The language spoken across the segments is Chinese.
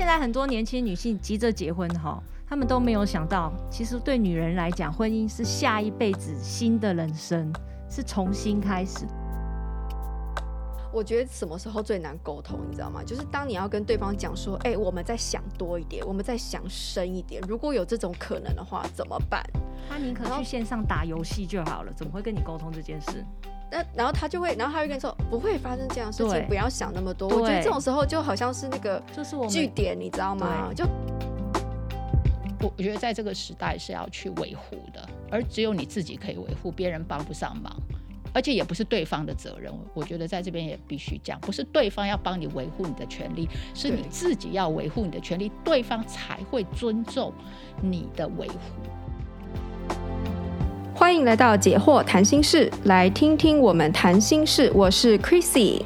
现在很多年轻女性急着结婚哈，她们都没有想到，其实对女人来讲，婚姻是下一辈子新的人生，是重新开始。我觉得什么时候最难沟通，你知道吗？就是当你要跟对方讲说，哎、欸，我们再想多一点，我们再想深一点，如果有这种可能的话，怎么办？他宁可去线上打游戏就好了，怎么会跟你沟通这件事？那然后他就会，然后他会跟你说，不会发生这样的事情，不要想那么多。我觉得这种时候就好像是那个就是我据点，你知道吗？就我我觉得在这个时代是要去维护的，而只有你自己可以维护，别人帮不上忙。而且也不是对方的责任，我觉得在这边也必须讲，不是对方要帮你维护你的权利，是你自己要维护你的权利，对方才会尊重你的维护。欢迎来到解惑谈心事，来听听我们谈心事。我是 Chrissy。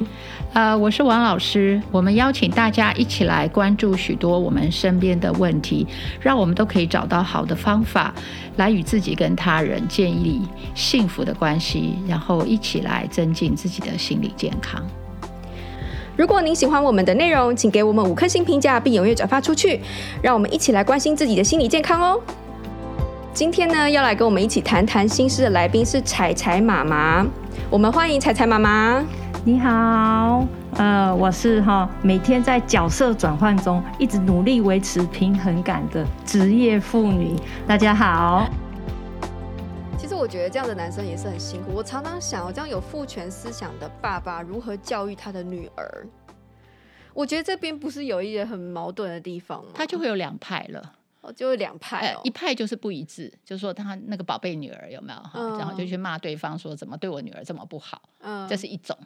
呃，我是王老师。我们邀请大家一起来关注许多我们身边的问题，让我们都可以找到好的方法，来与自己跟他人建立幸福的关系，然后一起来增进自己的心理健康。如果您喜欢我们的内容，请给我们五颗星评价，并踊跃转发出去，让我们一起来关心自己的心理健康哦。今天呢，要来跟我们一起谈谈心事的来宾是彩彩妈妈，我们欢迎彩彩妈妈。你好，呃，我是哈，每天在角色转换中，一直努力维持平衡感的职业妇女。大家好。其实我觉得这样的男生也是很辛苦。我常常想，我这样有父权思想的爸爸如何教育他的女儿？我觉得这边不是有一些很矛盾的地方吗？他就会有两派了。就会两派、哦。呃，一派就是不一致，就是说他那个宝贝女儿有没有哈，嗯、然后就去骂对方说怎么对我女儿这么不好，嗯，这是一种，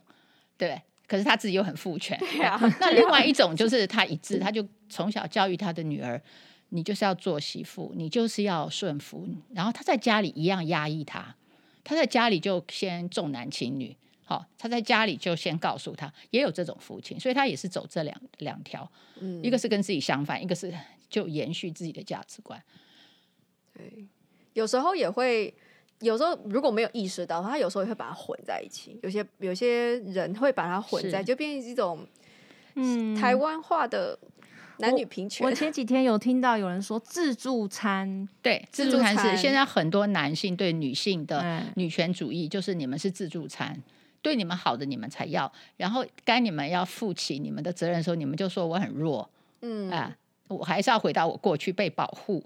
对，可是他自己又很父权，对啊。那另外一种就是他一致，他就从小教育他的女儿，你就是要做媳妇，你就是要顺服，然后他在家里一样压抑他，他在家里就先重男轻女，好，他在家里就先告诉他，也有这种父亲，所以他也是走这两两条，嗯，一个是跟自己相反，一个是。就延续自己的价值观，对，有时候也会，有时候如果没有意识到，他有时候也会把它混在一起。有些有些人会把它混在，是就变成一种嗯台湾话的男女平权。我，我前几天有听到有人说自助餐，对，自助餐是现在很多男性对女性的女权主义，就是你们是自助餐，对你们好的你们才要，然后该你们要负起你们的责任的时候，你们就说我很弱，嗯啊。我还是要回到我过去被保护，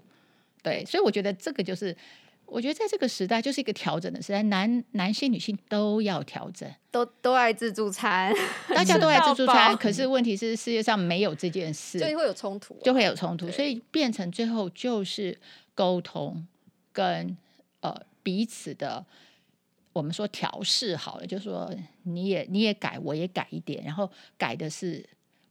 对，所以我觉得这个就是，我觉得在这个时代就是一个调整的时代，男男性女性都要调整，都都爱自助餐，大家都爱自助餐，可是问题是世界上没有这件事，所以会有冲突，就会有冲突，所以变成最后就是沟通跟呃彼此的，我们说调试好了，就是说你也你也改，我也改一点，然后改的是。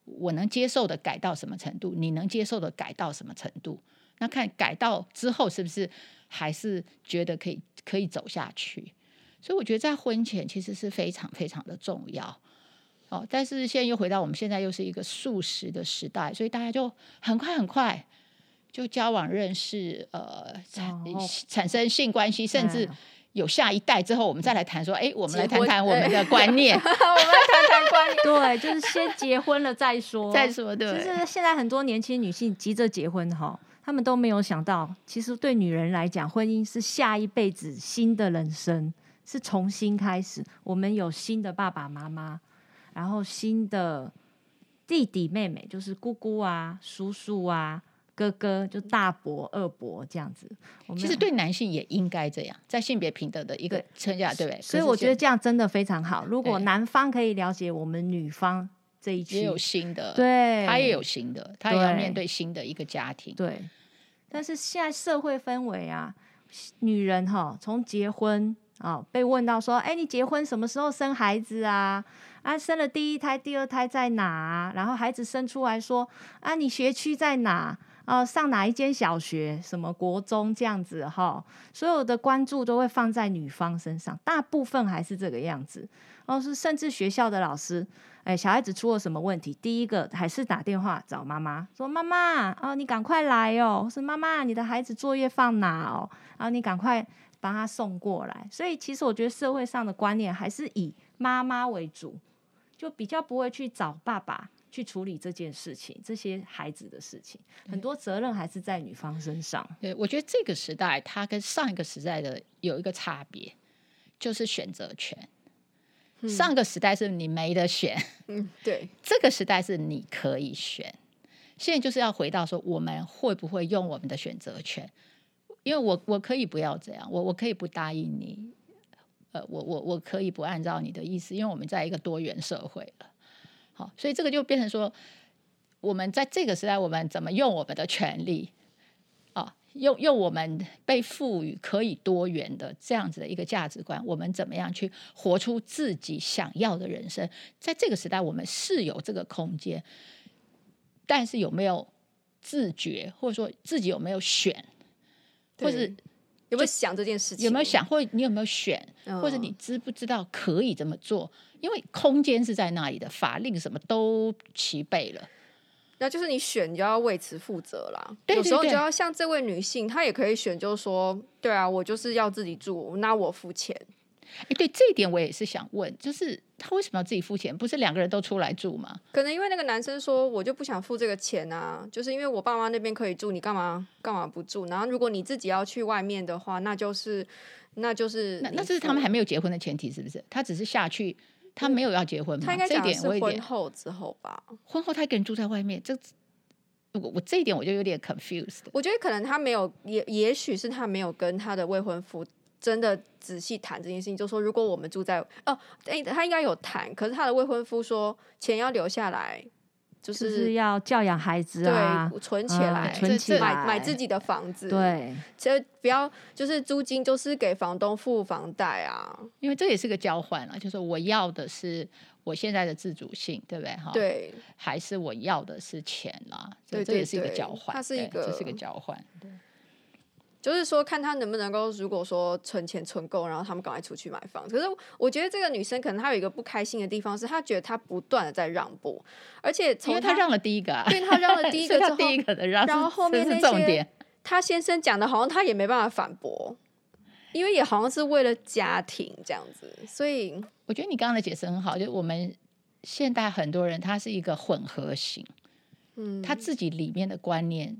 我能接受的改到什么程度？你能接受的改到什么程度？那看改到之后是不是还是觉得可以可以走下去？所以我觉得在婚前其实是非常非常的重要。哦，但是现在又回到我们现在又是一个素食的时代，所以大家就很快很快就交往认识，呃，产产生性关系，甚至。有下一代之后，我们再来谈说，哎，我们来谈谈我们的观念。我们来谈谈观念。对，就是先结婚了再说。再说，对。其实现在很多年轻女性急着结婚哈，她们都没有想到，其实对女人来讲，婚姻是下一辈子新的人生，是重新开始。我们有新的爸爸妈妈，然后新的弟弟妹妹，就是姑姑啊、叔叔啊。哥哥就大伯、二伯这样子，其实对男性也应该这样，在性别平等的一个称下，对不对？所以我觉得这样真的非常好。如果男方可以了解我们女方这一群，也有新的，对，他也有新的，他也要面对新的一个家庭。对，但是现在社会氛围啊，女人哈，从结婚啊，被问到说，哎，你结婚什么时候生孩子啊？啊，生了第一胎、第二胎在哪？然后孩子生出来说，啊，你学区在哪？呃，上哪一间小学？什么国中这样子哈？所有的关注都会放在女方身上，大部分还是这个样子。哦，是甚至学校的老师，哎，小孩子出了什么问题，第一个还是打电话找妈妈，说妈妈，哦，你赶快来哦，是妈妈，你的孩子作业放哪哦？然后你赶快帮他送过来。所以其实我觉得社会上的观念还是以妈妈为主。就比较不会去找爸爸去处理这件事情，这些孩子的事情，很多责任还是在女方身上。对，我觉得这个时代它跟上一个时代的有一个差别，就是选择权。嗯、上个时代是你没得选，嗯，对，这个时代是你可以选。现在就是要回到说，我们会不会用我们的选择权？因为我我可以不要这样，我我可以不答应你，呃，我我我可以不按照你的意思，因为我们在一个多元社会了。好，所以这个就变成说，我们在这个时代，我们怎么用我们的权利啊？用用我们被赋予可以多元的这样子的一个价值观，我们怎么样去活出自己想要的人生？在这个时代，我们是有这个空间。但是有没有自觉，或者说自己有没有选，或是有没有想这件事情？有没有想，或者你有没有选，嗯、或者你知不知道可以这么做？因为空间是在那里的，法令什么都齐备了。那就是你选，你就要为此负责啦。对对对，有时候就要像这位女性，她也可以选，就是说，对啊，我就是要自己住，那我付钱。哎，对这一点我也是想问，就是他为什么要自己付钱？不是两个人都出来住吗？可能因为那个男生说，我就不想付这个钱啊，就是因为我爸妈那边可以住，你干嘛干嘛不住？然后如果你自己要去外面的话，那就是那就是那那这是他们还没有结婚的前提，是不是？他只是下去，他没有要结婚吗？他应该这一点我婚后之后吧？婚后他一个人住在外面，这我我这一点我就有点 confused。我觉得可能他没有，也也许是他没有跟他的未婚夫。真的仔细谈这件事情，就说如果我们住在哦，哎，他应该有谈，可是他的未婚夫说钱要留下来，就是，就是要教养孩子啊，对，存起来，嗯、存起来，买买自己的房子，对，其实不要就是租金就是给房东付房贷啊，因为这也是个交换啊，就是我要的是我现在的自主性，对不对？哈，对，还是我要的是钱啦，对，对，对，这也是一个交换，它是一个，这是个交换，对。就是说，看他能不能够，如果说存钱存够，然后他们赶快出去买房。可是我觉得这个女生可能她有一个不开心的地方，是她觉得她不断的在让步，而且从她让了第一个，啊，对，她让了第一 个之后，第一个的让，然后后面那些她先生讲的，好像她也没办法反驳，因为也好像是为了家庭这样子。所以我觉得你刚刚的解释很好，就是我们现代很多人他是一个混合型，嗯，他自己里面的观念。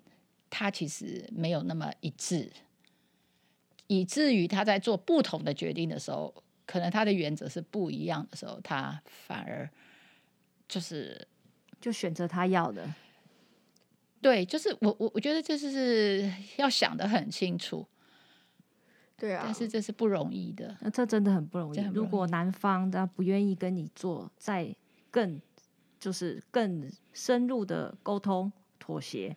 他其实没有那么一致，以至于他在做不同的决定的时候，可能他的原则是不一样的时候，他反而就是就选择他要的。对，就是我我我觉得这是要想的很清楚。对啊，但是这是不容易的，那这真的很不容易。容易如果男方他不愿意跟你做再更就是更深入的沟通妥协。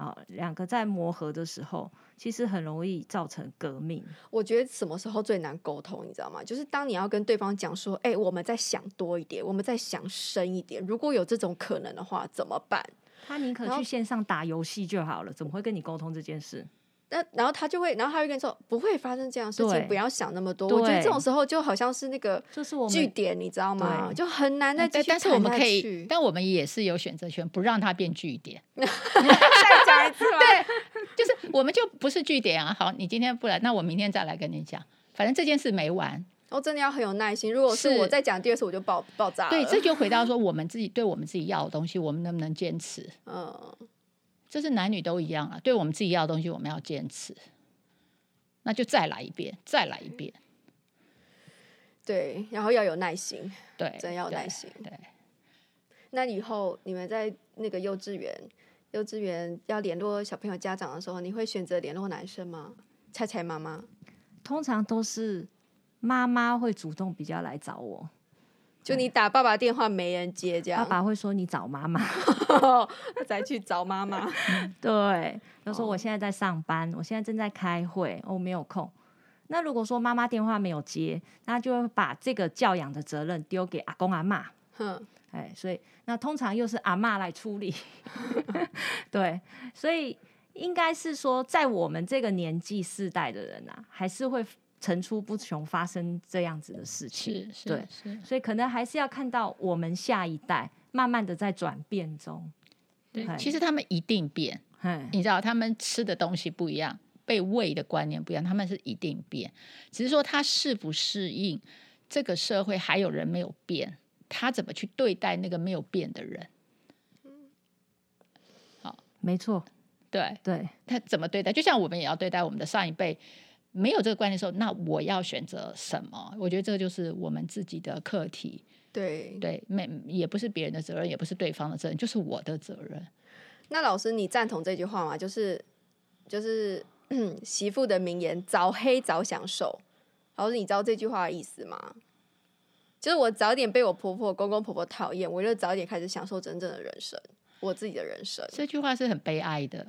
啊，两个在磨合的时候，其实很容易造成革命。我觉得什么时候最难沟通，你知道吗？就是当你要跟对方讲说：“哎，我们再想多一点，我们再想深一点。如果有这种可能的话，怎么办？”他宁可去线上打游戏就好了，怎么会跟你沟通这件事？那然后他就会，然后他会跟你说不会发生这样的事情，不要想那么多。我觉得这种时候就好像是那个就是我句点，你知道吗？就很难再继续谈下去。但是我们可以，但我们也是有选择权，不让他变据点。我们就不是据点啊。好，你今天不来，那我明天再来跟你讲。反正这件事没完。我、哦、真的要很有耐心。如果是我再讲第二次，我就爆爆炸了。对，这就回到 说我们自己对我们自己要的东西，我们能不能坚持？嗯，这是男女都一样啊。对我们自己要的东西，我们要坚持。那就再来一遍，再来一遍。对，然后要有耐心，对，真要有耐心。对，那以后你们在那个幼稚园，幼稚园要联络小朋友家长的时候，你会选择联络男生吗？菜菜妈妈，通常都是妈妈会主动比较来找我。就你打爸爸电话没人接，这样爸爸会说你找妈妈，再去找妈妈。对，他说我现在在上班，我现在正在开会，我没有空。那如果说妈妈电话没有接，那就会把这个教养的责任丢给阿公阿妈。哼，哎，所以那通常又是阿妈来处理。对，所以应该是说，在我们这个年纪世代的人啊，还是会。层出不穷发生这样子的事情，是对，是所以可能还是要看到我们下一代慢慢的在转变中。对，其实他们一定变，你知道，他们吃的东西不一样，被喂的观念不一样，他们是一定变，只是说他适不适应这个社会，还有人没有变，他怎么去对待那个没有变的人。好，没错，对对，他怎么对待？就像我们也要对待我们的上一辈。没有这个观念的时候，那我要选择什么？我觉得这个就是我们自己的课题。对对，没也不是别人的责任，也不是对方的责任，就是我的责任。那老师，你赞同这句话吗？就是就是 媳妇的名言：“早黑早享受。”老师，你知道这句话的意思吗？就是我早点被我婆婆、公公婆婆讨厌，我就早点开始享受真正的人生，我自己的人生。这句话是很悲哀的，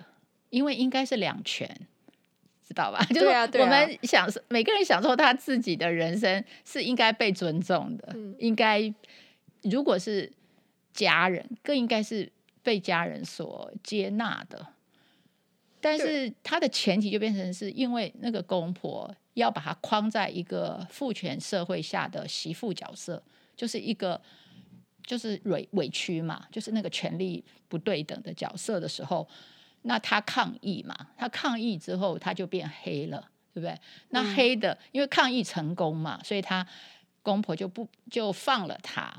因为应该是两全。知道吧？就是我们享受，每个人享受他自己的人生是应该被尊重的，嗯、应该如果是家人，更应该是被家人所接纳的。但是他的前提就变成是因为那个公婆要把他框在一个父权社会下的媳妇角色，就是一个就是委委屈嘛，就是那个权力不对等的角色的时候。那他抗议嘛？他抗议之后，他就变黑了，对不对？那黑的，因为抗议成功嘛，所以他公婆就不就放了他，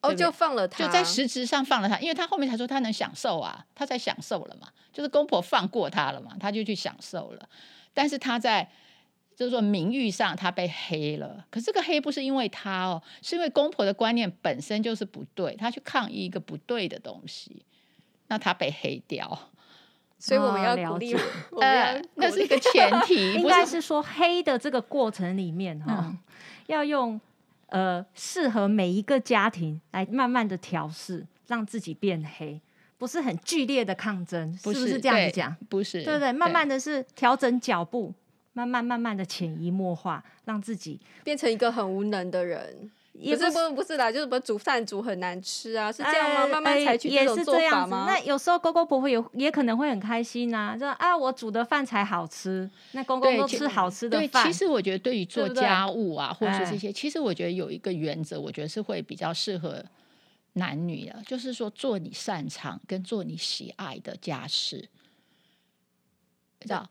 哦，就放了他，就在实质上放了他，因为他后面才说他能享受啊，他在享受了嘛，就是公婆放过他了嘛，他就去享受了。但是他在就是说名誉上他被黑了，可是这个黑不是因为他哦，是因为公婆的观念本身就是不对，他去抗议一个不对的东西，那他被黑掉。所以我们要鼓励，呃，那是一个前提，应该是说黑的这个过程里面哈，嗯、要用呃适合每一个家庭来慢慢的调试，让自己变黑，不是很剧烈的抗争，是，是不是这样子讲？不是，对不对？慢慢的是调整脚步，慢慢慢慢的潜移默化，让自己变成一个很无能的人。也不是不不是啦，就是不煮饭煮很难吃啊，是这样吗？慢慢采取这种做法吗？那有时候公公婆婆也也可能会很开心呐，说啊，我煮的饭才好吃，那公公都吃好吃的饭。对，其实我觉得对于做家务啊，或者是这些，其实我觉得有一个原则，我觉得是会比较适合男女的，就是说做你擅长跟做你喜爱的家事，知道？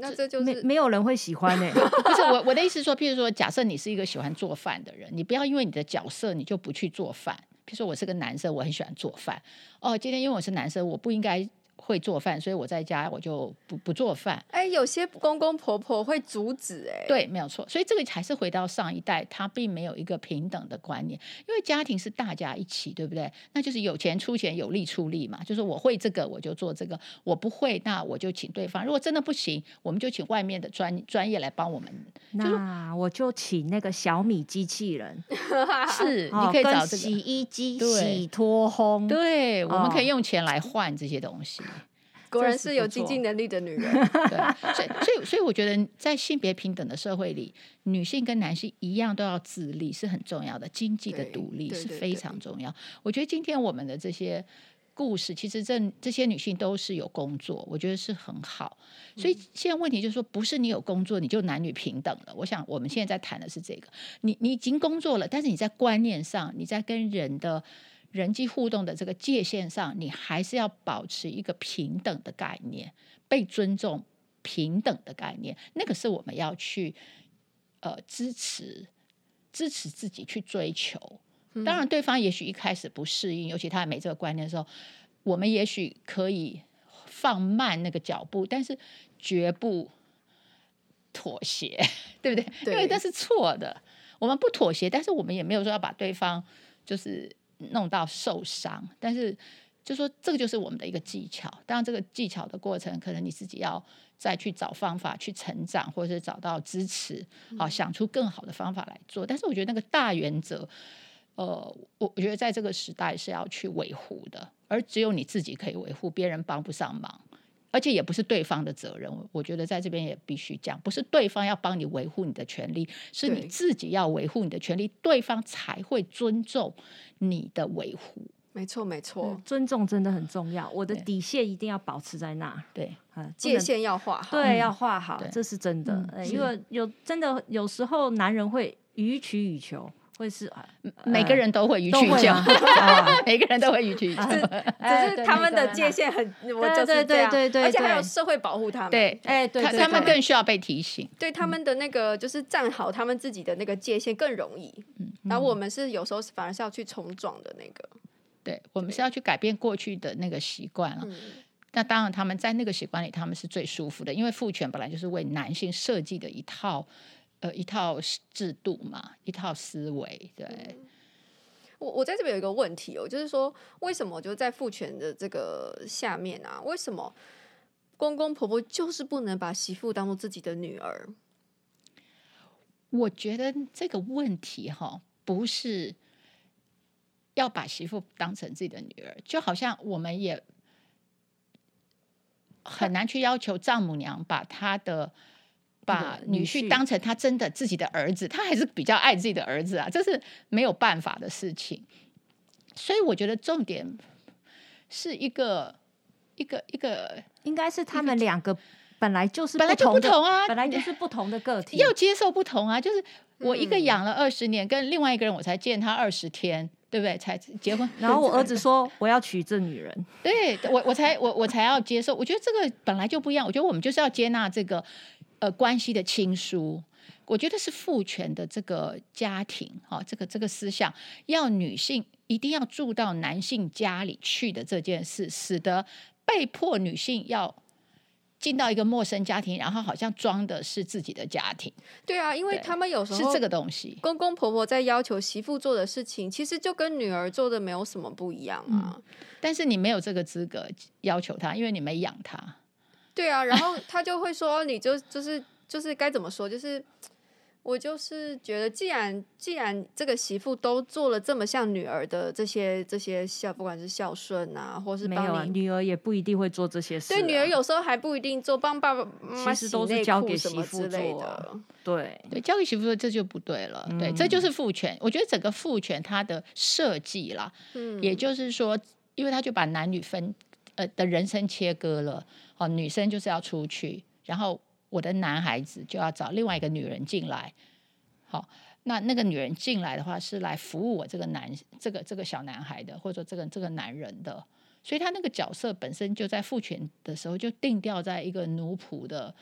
那这就是没没有人会喜欢呢、欸。不是我我的意思说，譬如说，假设你是一个喜欢做饭的人，你不要因为你的角色你就不去做饭。譬如说我是个男生，我很喜欢做饭。哦，今天因为我是男生，我不应该。会做饭，所以我在家我就不不做饭。哎，有些公公婆婆会阻止，哎，对，没有错。所以这个还是回到上一代，他并没有一个平等的观念，因为家庭是大家一起，对不对？那就是有钱出钱，有力出力嘛。就是我会这个，我就做这个；我不会，那我就请对方。如果真的不行，我们就请外面的专专业来帮我们。那我就请那个小米机器人，是，你可以找这个洗衣机、洗脱烘，对，我们可以用钱来换这些东西。果然是有经济能力的女人，对，所以所以所以我觉得在性别平等的社会里，女性跟男性一样都要自立，是很重要的，经济的独立是非常重要。我觉得今天我们的这些故事，其实这这些女性都是有工作，我觉得是很好。所以现在问题就是说，不是你有工作你就男女平等了。我想我们现在在谈的是这个，你你已经工作了，但是你在观念上，你在跟人的。人际互动的这个界限上，你还是要保持一个平等的概念，被尊重、平等的概念，那个是我们要去呃支持、支持自己去追求。当然，对方也许一开始不适应，尤其他还没这个观念的时候，我们也许可以放慢那个脚步，但是绝不妥协，对不对？对，因为那是错的。我们不妥协，但是我们也没有说要把对方就是。弄到受伤，但是就说这个就是我们的一个技巧。当然，这个技巧的过程，可能你自己要再去找方法去成长，或者是找到支持，好想出更好的方法来做。但是我觉得那个大原则，呃，我我觉得在这个时代是要去维护的，而只有你自己可以维护，别人帮不上忙。而且也不是对方的责任，我觉得在这边也必须讲，不是对方要帮你维护你的权利，是你自己要维护你的权利，对，方才会尊重你的维护。没错，没错，尊重真的很重要，我的底线一定要保持在那，对，界限要画好，对，要画好，嗯、这是真的，嗯、因为有真的有时候男人会予取予求。会是每个人都会予取予求，每个人都会予取 予求，只是他们的界限很，我就是这样，对对对，而且还有社会保护他们，对，哎，对，他们更需要被提醒，对他们的那个就是站好他们自己的那个界限更容易，然后我们是有时候反而是要去冲撞的那个。对，我们是要去改变过去的那个习惯了。嗯、那当然，他们在那个习惯里，他们是最舒服的，因为父权本来就是为男性设计的一套呃一套制度嘛，一套思维。对，嗯、我我在这边有一个问题哦，就是说为什么就在父权的这个下面啊？为什么公公婆婆就是不能把媳妇当做自己的女儿？我觉得这个问题哈，不是。要把媳妇当成自己的女儿，就好像我们也很难去要求丈母娘把她的把女婿当成他真的自己的儿子，他还是比较爱自己的儿子啊，这是没有办法的事情。所以我觉得重点是一个一个一个，应该是他们两个本来就是本来就不同啊，本来就是不同的个体，要接受不同啊。就是我一个养了二十年，嗯、跟另外一个人我才见他二十天。对不对？才结婚，然后我儿子 说我要娶这女人，对我我才我我才要接受。我觉得这个本来就不一样。我觉得我们就是要接纳这个呃关系的亲疏。我觉得是父权的这个家庭哈、哦，这个这个思想要女性一定要住到男性家里去的这件事，使得被迫女性要。进到一个陌生家庭，然后好像装的是自己的家庭。对啊，因为他们有时候是这个东西。公公婆婆在要求媳妇做的事情，其实就跟女儿做的没有什么不一样啊。嗯，但是你没有这个资格要求她，因为你没养他。对啊，然后他就会说，你就就是就是该怎么说，就是。我就是觉得，既然既然这个媳妇都做了这么像女儿的这些这些孝，不管是孝顺啊，或是帮你没有啊，女儿也不一定会做这些事，啊。对，女儿有时候还不一定做，帮爸爸妈妈其实都是交给媳妇做，的。对对，交给媳妇做这就不对了。嗯、对，这就是父权。我觉得整个父权它的设计啦，嗯，也就是说，因为他就把男女分呃的人生切割了。哦，女生就是要出去，然后。我的男孩子就要找另外一个女人进来，好，那那个女人进来的话是来服务我这个男这个这个小男孩的，或者说这个这个男人的，所以他那个角色本身就在父权的时候就定调在一个奴仆的。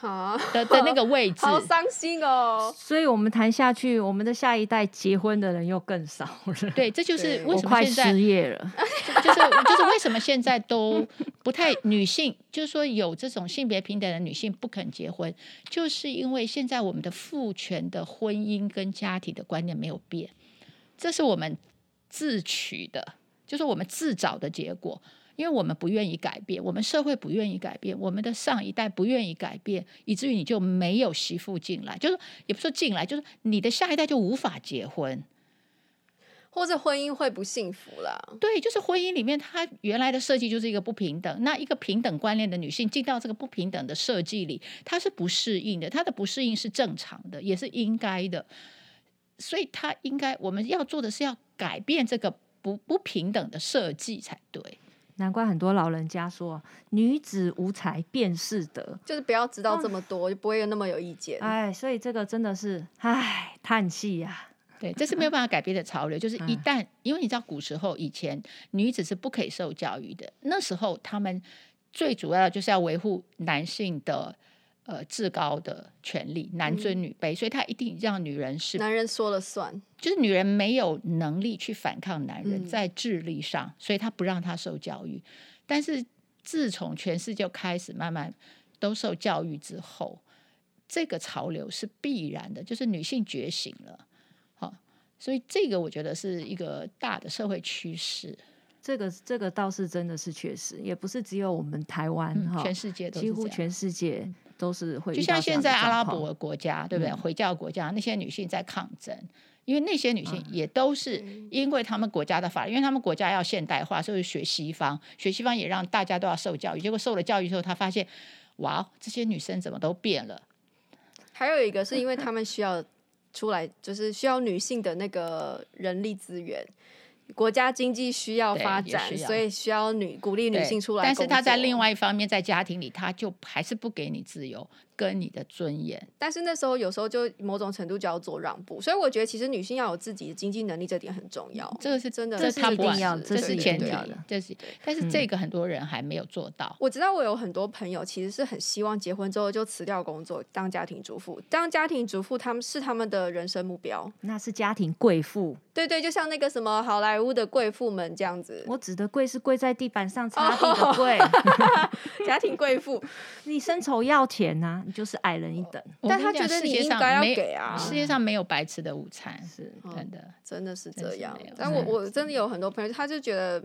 啊的的那个位置，好伤心哦。所以，我们谈下去，我们的下一代结婚的人又更少了。对，这就是为什么现在失业了。就是就是为什么现在都不太女性，就是说有这种性别平等的女性不肯结婚，就是因为现在我们的父权的婚姻跟家庭的观念没有变，这是我们自取的，就是我们自找的结果。因为我们不愿意改变，我们社会不愿意改变，我们的上一代不愿意改变，以至于你就没有媳妇进来，就是也不说进来，就是你的下一代就无法结婚，或者婚姻会不幸福了。对，就是婚姻里面它原来的设计就是一个不平等，那一个平等观念的女性进到这个不平等的设计里，她是不适应的，她的不适应是正常的，也是应该的，所以她应该我们要做的是要改变这个不不平等的设计才对。难怪很多老人家说“女子无才便是德”，就是不要知道这么多，就不会有那么有意见。哎，所以这个真的是唉，叹气呀。对，这是没有办法改变的潮流。就是一旦，因为你知道，古时候以前女子是不可以受教育的，那时候他们最主要的就是要维护男性的。呃，至高的权利，男尊女卑，嗯、所以他一定让女人是男人说了算，就是女人没有能力去反抗男人在智力上，嗯、所以他不让她受教育。但是自从全世界开始慢慢都受教育之后，这个潮流是必然的，就是女性觉醒了。好，所以这个我觉得是一个大的社会趋势。这个这个倒是真的是确实，也不是只有我们台湾哈、嗯，全世界都几乎全世界。都是会，就像现在阿拉伯国家，对不对？回教国家那些女性在抗争，因为那些女性也都是因为他们国家的法律，因为他们国家要现代化，所以学西方，学西方也让大家都要受教育。结果受了教育之后，她发现，哇，这些女生怎么都变了。还有一个是因为 他们需要出来，就是需要女性的那个人力资源。国家经济需要发展，所以需要女鼓励女性出来。但是他在另外一方面，在家庭里，他就还是不给你自由，跟你的尊严。但是那时候有时候就某种程度就要做让步，所以我觉得其实女性要有自己的经济能力，这点很重要。这个是真的，这是一定要，这是前提的，这是。但是这个很多人还没有做到。我知道我有很多朋友其实是很希望结婚之后就辞掉工作，当家庭主妇。当家庭主妇，他们是他们的人生目标。那是家庭贵妇。对对，就像那个什么好莱坞的贵妇们这样子。我指的贵是跪在地板上擦地的跪。家庭贵妇，你伸手要钱呐、啊，你就是矮人一等。但他觉得你应该要给啊。世界上没有白吃的午餐，是真的，真的是这样。但我 我真的有很多朋友，他就觉得。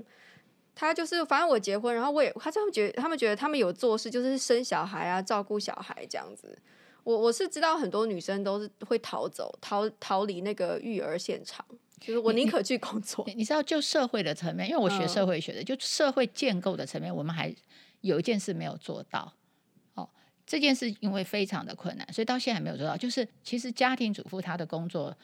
他就是，反正我结婚，然后我也，他他们觉得，他们觉得他们有做事，就是生小孩啊，照顾小孩这样子。我我是知道很多女生都是会逃走，逃逃离那个育儿现场，就是我宁可去工作。你，你知道，就社会的层面，因为我学社会学的，嗯、就社会建构的层面，我们还有一件事没有做到。哦，这件事因为非常的困难，所以到现在还没有做到。就是其实家庭主妇她的工作，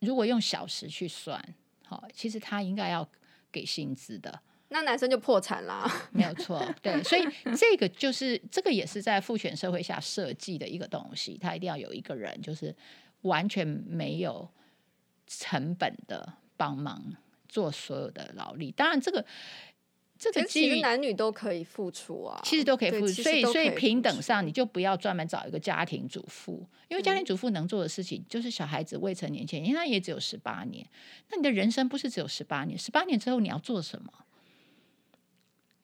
如果用小时去算，好、哦，其实她应该要给薪资的。那男生就破产啦，没有错，对，所以这个就是这个也是在父权社会下设计的一个东西，他一定要有一个人，就是完全没有成本的帮忙做所有的劳力。当然，这个这个其实男女都可以付出啊，其实都可以付出，所以所以平等上你就不要专门找一个家庭主妇，因为家庭主妇能做的事情就是小孩子未成年前，因为他也只有十八年，那你的人生不是只有十八年，十八年之后你要做什么？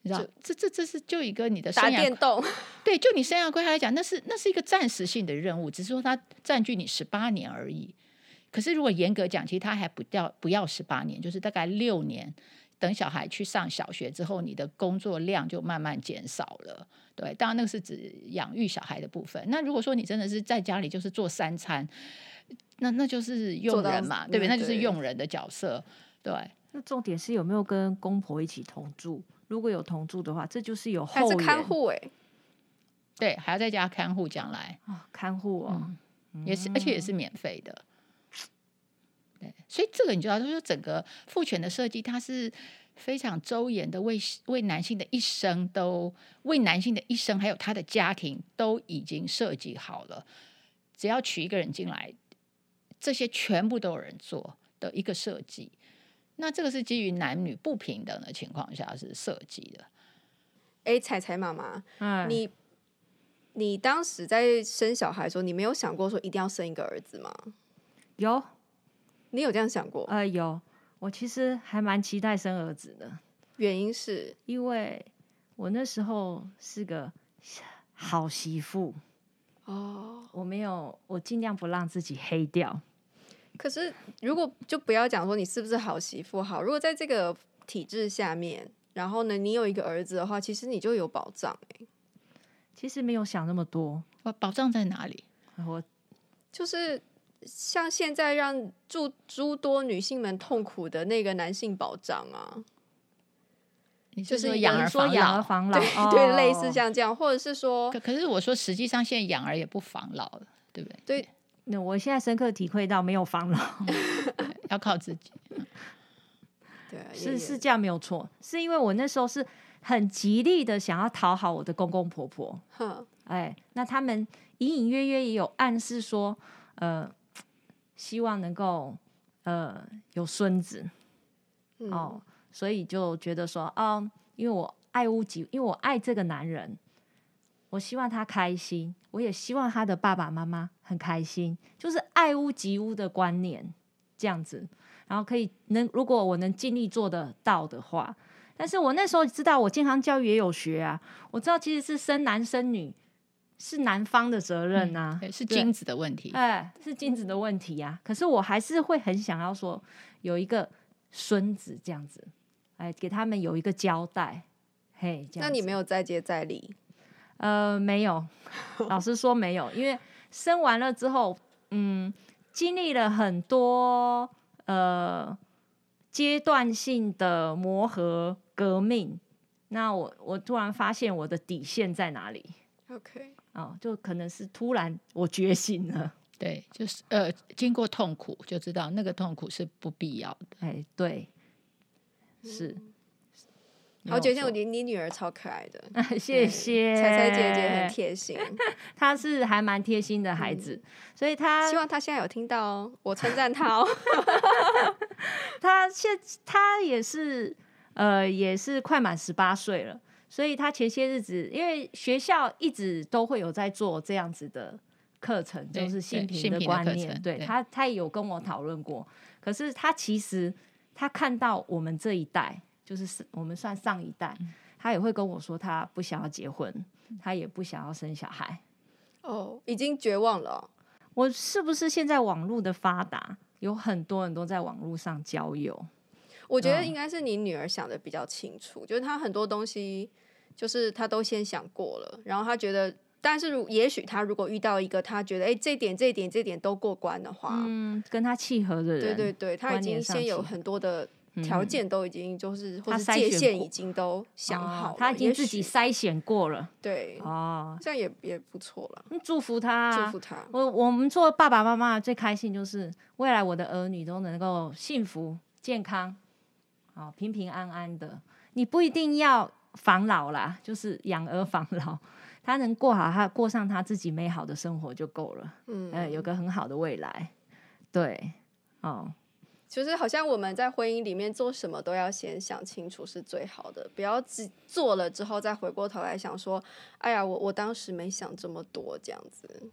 你知道，这这这是就一个你的生涯打电动，对，就你生涯规划来讲，那是那是一个暂时性的任务，只是说它占据你十八年而已。可是如果严格讲，其实它还不掉不要十八年，就是大概六年。等小孩去上小学之后，你的工作量就慢慢减少了。对，当然那个是指养育小孩的部分。那如果说你真的是在家里就是做三餐，那那就是佣人嘛，对不对？那就是佣人的角色。对，那重点是有没有跟公婆一起同住？如果有同住的话，这就是有后援看护哎，对，还要在家看护将来哦，看护哦，嗯、也是，而且也是免费的。对，所以这个你知道，就是整个父权的设计，它是非常周延的，为为男性的一生都为男性的一生，还有他的家庭都已经设计好了。只要娶一个人进来，这些全部都有人做的一个设计。那这个是基于男女不平等的情况下是设计的。哎，彩彩妈妈，嗯，你你当时在生小孩的时候，你没有想过说一定要生一个儿子吗？有，你有这样想过？呃，有。我其实还蛮期待生儿子的，原因是因为我那时候是个好媳妇哦，我没有，我尽量不让自己黑掉。可是，如果就不要讲说你是不是好媳妇好，如果在这个体制下面，然后呢，你有一个儿子的话，其实你就有保障欸。其实没有想那么多，保障在哪里？我就是像现在让诸诸多女性们痛苦的那个男性保障啊，就是养儿说养儿防老，对对，类似像这样，或者是说，可可是我说实际上现在养儿也不防老了，对不对？对。那我现在深刻体会到，没有防老，要靠自己。对，是是这样没有错，是因为我那时候是很极力的想要讨好我的公公婆婆。哼，哎，那他们隐隐约约也有暗示说，呃，希望能够呃有孙子。嗯、哦，所以就觉得说，哦，因为我爱屋及，因为我爱这个男人。我希望他开心，我也希望他的爸爸妈妈很开心，就是爱屋及乌的观念这样子。然后可以能，如果我能尽力做得到的话，但是我那时候知道，我健康教育也有学啊，我知道其实是生男生女是男方的责任啊，嗯、是精子的问题，哎，是精子的问题呀、啊。可是我还是会很想要说有一个孙子这样子，哎，给他们有一个交代。嘿，这样，那你没有再接再厉？呃，没有，老实说没有，因为生完了之后，嗯，经历了很多呃阶段性的磨合革命，那我我突然发现我的底线在哪里？OK，哦，就可能是突然我觉醒了，对，就是呃，经过痛苦就知道那个痛苦是不必要的，哎，对，是。我觉得我你你女儿超可爱的，谢谢彩彩姐姐很贴心，她是还蛮贴心的孩子，嗯、所以她希望她现在有听到哦，我称赞她哦。她现她也是呃也是快满十八岁了，所以他前些日子因为学校一直都会有在做这样子的课程，就是性平的观念，对他，他也有跟我讨论过，可是他其实他看到我们这一代。就是我们算上一代，他也会跟我说，他不想要结婚，他也不想要生小孩。哦，已经绝望了哦。我是不是现在网络的发达，有很多人都在网络上交友？我觉得应该是你女儿想的比较清楚，就是她很多东西，就是她都先想过了，然后她觉得，但是如也许她如果遇到一个她觉得，哎，这点、这点、这点都过关的话，嗯，跟她契合的人，对对对，她已经先有很多的。条件都已经就是，或者界限已经都想好，他已经自己筛选过了。对，哦，这样也也不错了。祝福他，祝福他。我我们做爸爸妈妈最开心就是未来我的儿女都能够幸福健康，好平平安安的。你不一定要防老啦，就是养儿防老，他能过好他过上他自己美好的生活就够了。嗯，呃，有个很好的未来。对，哦。就是好像我们在婚姻里面做什么都要先想清楚是最好的，不要只做了之后再回过头来想说，哎呀，我我当时没想这么多这样子，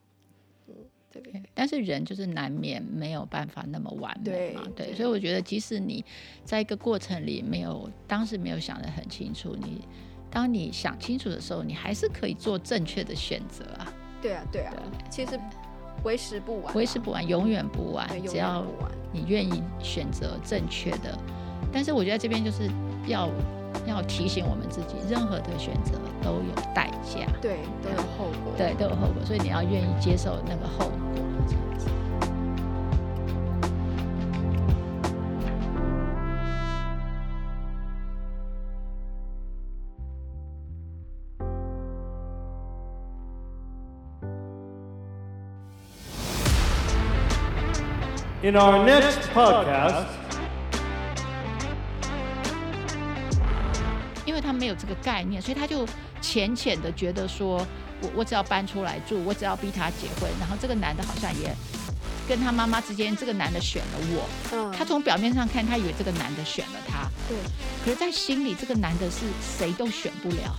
嗯，对。但是人就是难免没有办法那么完美嘛，对，对。所以我觉得，即使你在一个过程里没有当时没有想得很清楚，你当你想清楚的时候，你还是可以做正确的选择啊。对啊，对啊，对，其实。为时不晚，为时不晚，永远不晚。只要你愿意选择正确的，但是我觉得这边就是要要提醒我们自己，任何的选择都有代价，对，都有后果，对，都有后果，所以你要愿意接受那个后果。In our next podcast，没有这个概念，所以他就浅浅的觉得说，我我只要搬出来住，我只要逼他结婚，然后这个男的好像也跟他妈妈之间，这个男的选了我。嗯。他从表面上看，他以为这个男的选了他。对。可是，在心里，这个男的是谁都选不了。